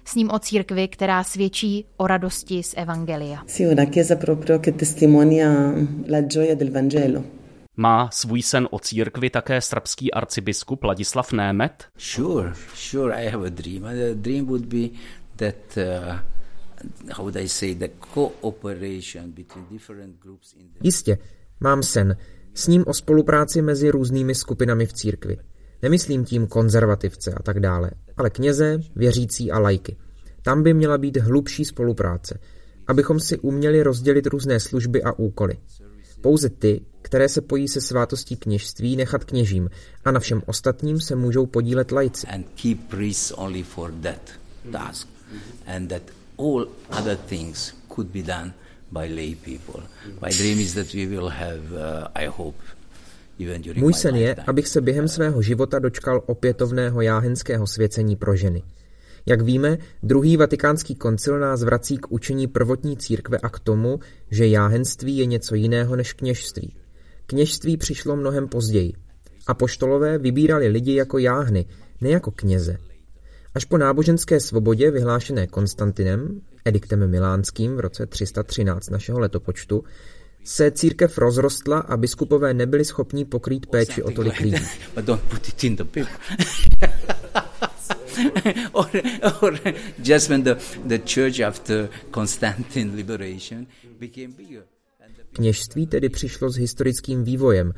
S ním o církvi, která svědčí o radosti z Evangelia. Sì, una chiesa proprio che testimonia la gioia del Vangelo. Má svůj sen o církvi také srbský arcibiskup Ladislav Német? Sure, sure, I have a dream. The dream would be that uh, how would I say, the cooperation between different groups in the... Jistě, mám sen. S ním o spolupráci mezi různými skupinami v církvi. Nemyslím tím konzervativce a tak dále, ale kněze, věřící a lajky. Tam by měla být hlubší spolupráce, abychom si uměli rozdělit různé služby a úkoly. Pouze ty, které se pojí se svátostí kněžství, nechat kněžím a na všem ostatním se můžou podílet lajci. And keep priests only for that task. And that all other things could be done by lay people. My dream is that we will have, uh, I hope, Můj sen je, abych se během svého života dočkal opětovného jáhenského svěcení pro ženy. Jak víme, druhý vatikánský koncil nás vrací k učení prvotní církve a k tomu, že jáhenství je něco jiného než kněžství. Kněžství přišlo mnohem později. A poštolové vybírali lidi jako jáhny, ne jako kněze. Až po náboženské svobodě vyhlášené Konstantinem, ediktem milánským v roce 313 našeho letopočtu, se církev rozrostla a biskupové nebyli schopni pokrýt péči o tolik lidí. or, or just when the, the church after Constantine liberation became bigger. Kněžství tedy přišlo s historickým vývojem.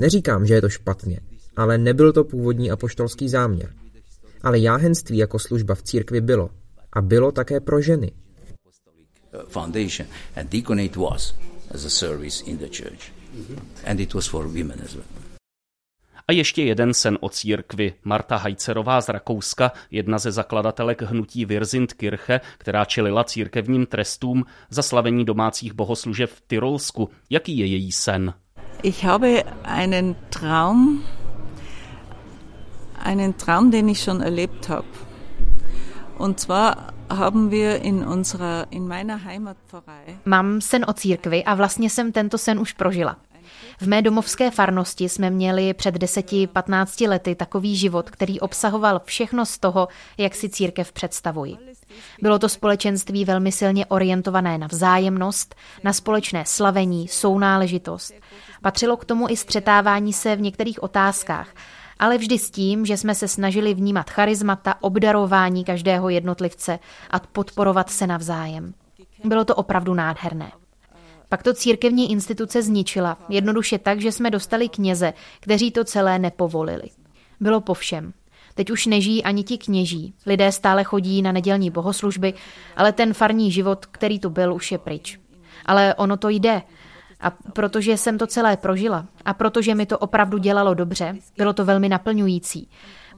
Neříkám, že je to špatně, ale nebyl to původní apoštolský záměr. Ale jáhenství jako služba v církvi bylo. A bylo také pro ženy. foundation and deaconate was as a service in the church and it was for women as well A ještě jeden sen o církvi. Marta Hajcerová z Rakouska, jedna ze zakladatelek hnutí Kirche, která čelila církevním trestům za slavení domácích bohoslužeb v Tyrolsku. Jaký je její sen? Ich habe einen Traum, einen Traum, den ich schon erlebt habe. Und zwar haben wir in unserer, in meiner Heimatpfarrei Mám sen o církvi a vlastně jsem tento sen už prožila. V mé domovské farnosti jsme měli před 10-15 lety takový život, který obsahoval všechno z toho, jak si církev představuji. Bylo to společenství velmi silně orientované na vzájemnost, na společné slavení, sounáležitost. Patřilo k tomu i střetávání se v některých otázkách, ale vždy s tím, že jsme se snažili vnímat charizmata, obdarování každého jednotlivce a podporovat se navzájem. Bylo to opravdu nádherné. Pak to církevní instituce zničila, jednoduše tak, že jsme dostali kněze, kteří to celé nepovolili. Bylo po všem. Teď už nežijí ani ti kněží. Lidé stále chodí na nedělní bohoslužby, ale ten farní život, který tu byl, už je pryč. Ale ono to jde. A protože jsem to celé prožila a protože mi to opravdu dělalo dobře, bylo to velmi naplňující.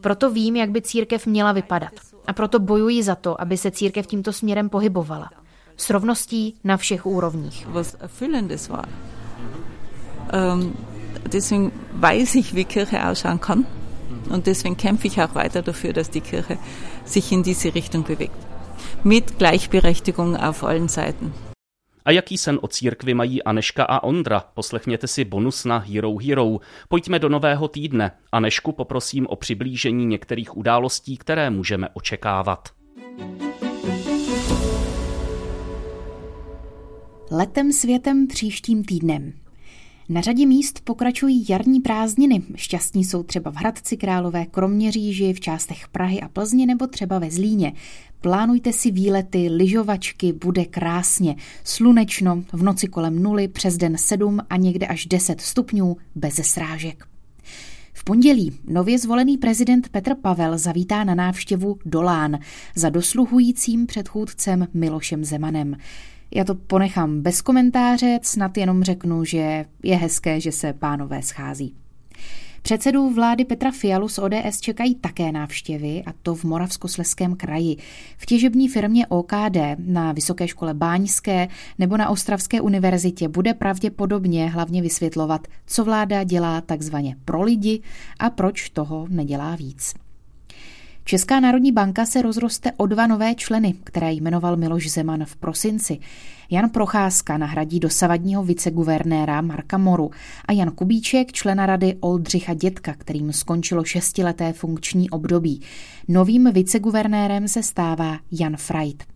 Proto vím, jak by církev měla vypadat. A proto bojuji za to, aby se církev tímto směrem pohybovala. S rovností na všech úrovních. Ähm. Mit Gleichberechtigung auf allen Seiten. A jaký sen o církvi mají Aneška a Ondra? Poslechněte si bonus na Hero Hero. Pojďme do nového týdne. Anešku poprosím o přiblížení některých událostí, které můžeme očekávat. Letem světem příštím týdnem. Na řadě míst pokračují jarní prázdniny. Šťastní jsou třeba v Hradci Králové, Kroměříži, v částech Prahy a Plzně nebo třeba ve Zlíně. Plánujte si výlety, lyžovačky, bude krásně. Slunečno, v noci kolem nuly, přes den 7 a někde až 10 stupňů, bez srážek. V pondělí nově zvolený prezident Petr Pavel zavítá na návštěvu Dolán za dosluhujícím předchůdcem Milošem Zemanem. Já to ponechám bez komentáře, snad jenom řeknu, že je hezké, že se pánové schází. Předsedu vlády Petra Fialu z ODS čekají také návštěvy, a to v Moravskosleském kraji. V těžební firmě OKD na Vysoké škole Báňské nebo na Ostravské univerzitě bude pravděpodobně hlavně vysvětlovat, co vláda dělá takzvaně pro lidi a proč toho nedělá víc. Česká národní banka se rozroste o dva nové členy, které jmenoval Miloš Zeman v prosinci. Jan Procházka nahradí dosavadního viceguvernéra Marka Moru a Jan Kubíček člena rady Oldřicha Dětka, kterým skončilo šestileté funkční období. Novým viceguvernérem se stává Jan Freit.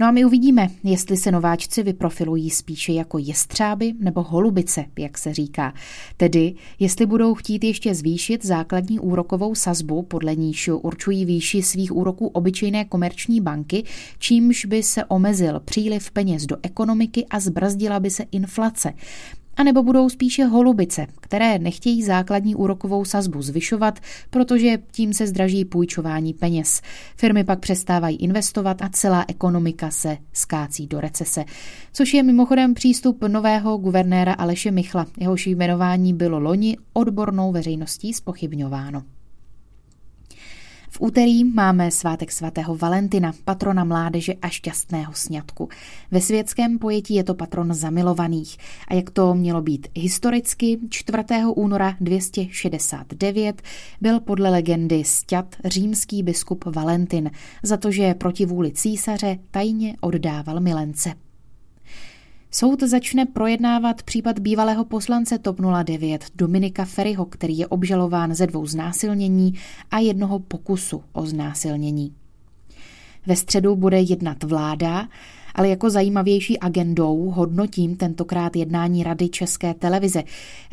No a my uvidíme, jestli se nováčci vyprofilují spíše jako jestřáby nebo holubice, jak se říká. Tedy, jestli budou chtít ještě zvýšit základní úrokovou sazbu, podle níž určují výši svých úroků obyčejné komerční banky, čímž by se omezil příliv peněz do ekonomiky a zbrzdila by se inflace anebo budou spíše holubice, které nechtějí základní úrokovou sazbu zvyšovat, protože tím se zdraží půjčování peněz. Firmy pak přestávají investovat a celá ekonomika se skácí do recese. Což je mimochodem přístup nového guvernéra Aleše Michla. Jehož jmenování bylo loni odbornou veřejností spochybňováno. V úterý máme svátek svatého Valentina, patrona mládeže a šťastného sňatku. Ve světském pojetí je to patron zamilovaných. A jak to mělo být historicky, 4. února 269 byl podle legendy sťat římský biskup Valentin za to, že proti vůli císaře tajně oddával milence. Soud začne projednávat případ bývalého poslance TOP 09 Dominika Ferryho, který je obžalován ze dvou znásilnění a jednoho pokusu o znásilnění. Ve středu bude jednat vláda, ale jako zajímavější agendou hodnotím tentokrát jednání Rady České televize.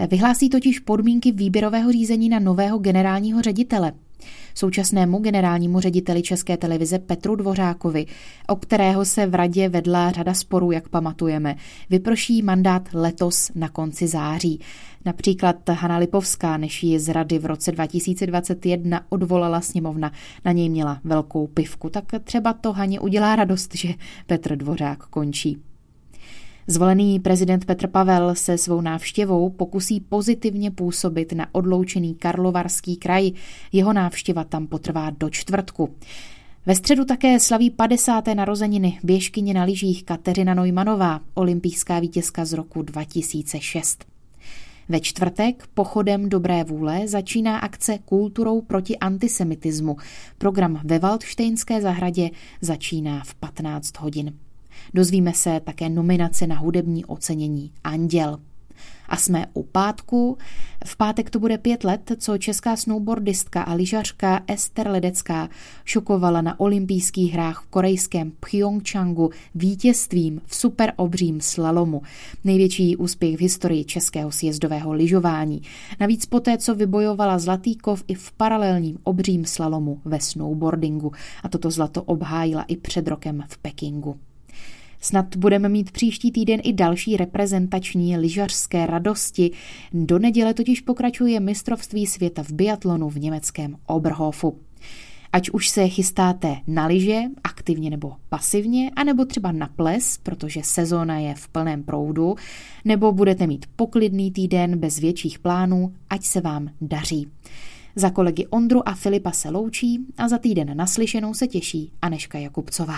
Vyhlásí totiž podmínky výběrového řízení na nového generálního ředitele – současnému generálnímu řediteli České televize Petru Dvořákovi, o kterého se v radě vedla řada sporů, jak pamatujeme. Vyprší mandát letos na konci září. Například Hanna Lipovská, než ji z rady v roce 2021 odvolala sněmovna, na něj měla velkou pivku, tak třeba to Haně udělá radost, že Petr Dvořák končí. Zvolený prezident Petr Pavel se svou návštěvou pokusí pozitivně působit na odloučený Karlovarský kraj. Jeho návštěva tam potrvá do čtvrtku. Ve středu také slaví 50. narozeniny běžkyně na lyžích Kateřina Neumanová, olympijská vítězka z roku 2006. Ve čtvrtek pochodem dobré vůle začíná akce Kulturou proti antisemitismu. Program ve Waldštejnské zahradě začíná v 15 hodin. Dozvíme se také nominace na hudební ocenění Anděl. A jsme u pátku. V pátek to bude pět let, co česká snowboardistka a lyžařka Ester Ledecká šokovala na olympijských hrách v korejském Pyeongchangu vítězstvím v super obřím slalomu. Největší úspěch v historii českého sjezdového lyžování. Navíc poté, co vybojovala zlatý kov i v paralelním obřím slalomu ve snowboardingu. A toto zlato obhájila i před rokem v Pekingu. Snad budeme mít příští týden i další reprezentační lyžařské radosti. Do neděle totiž pokračuje mistrovství světa v biatlonu v německém Oberhofu. Ať už se chystáte na lyže, aktivně nebo pasivně, anebo třeba na ples, protože sezóna je v plném proudu, nebo budete mít poklidný týden bez větších plánů, ať se vám daří. Za kolegy Ondru a Filipa se loučí a za týden naslyšenou se těší Aneška Jakubcová.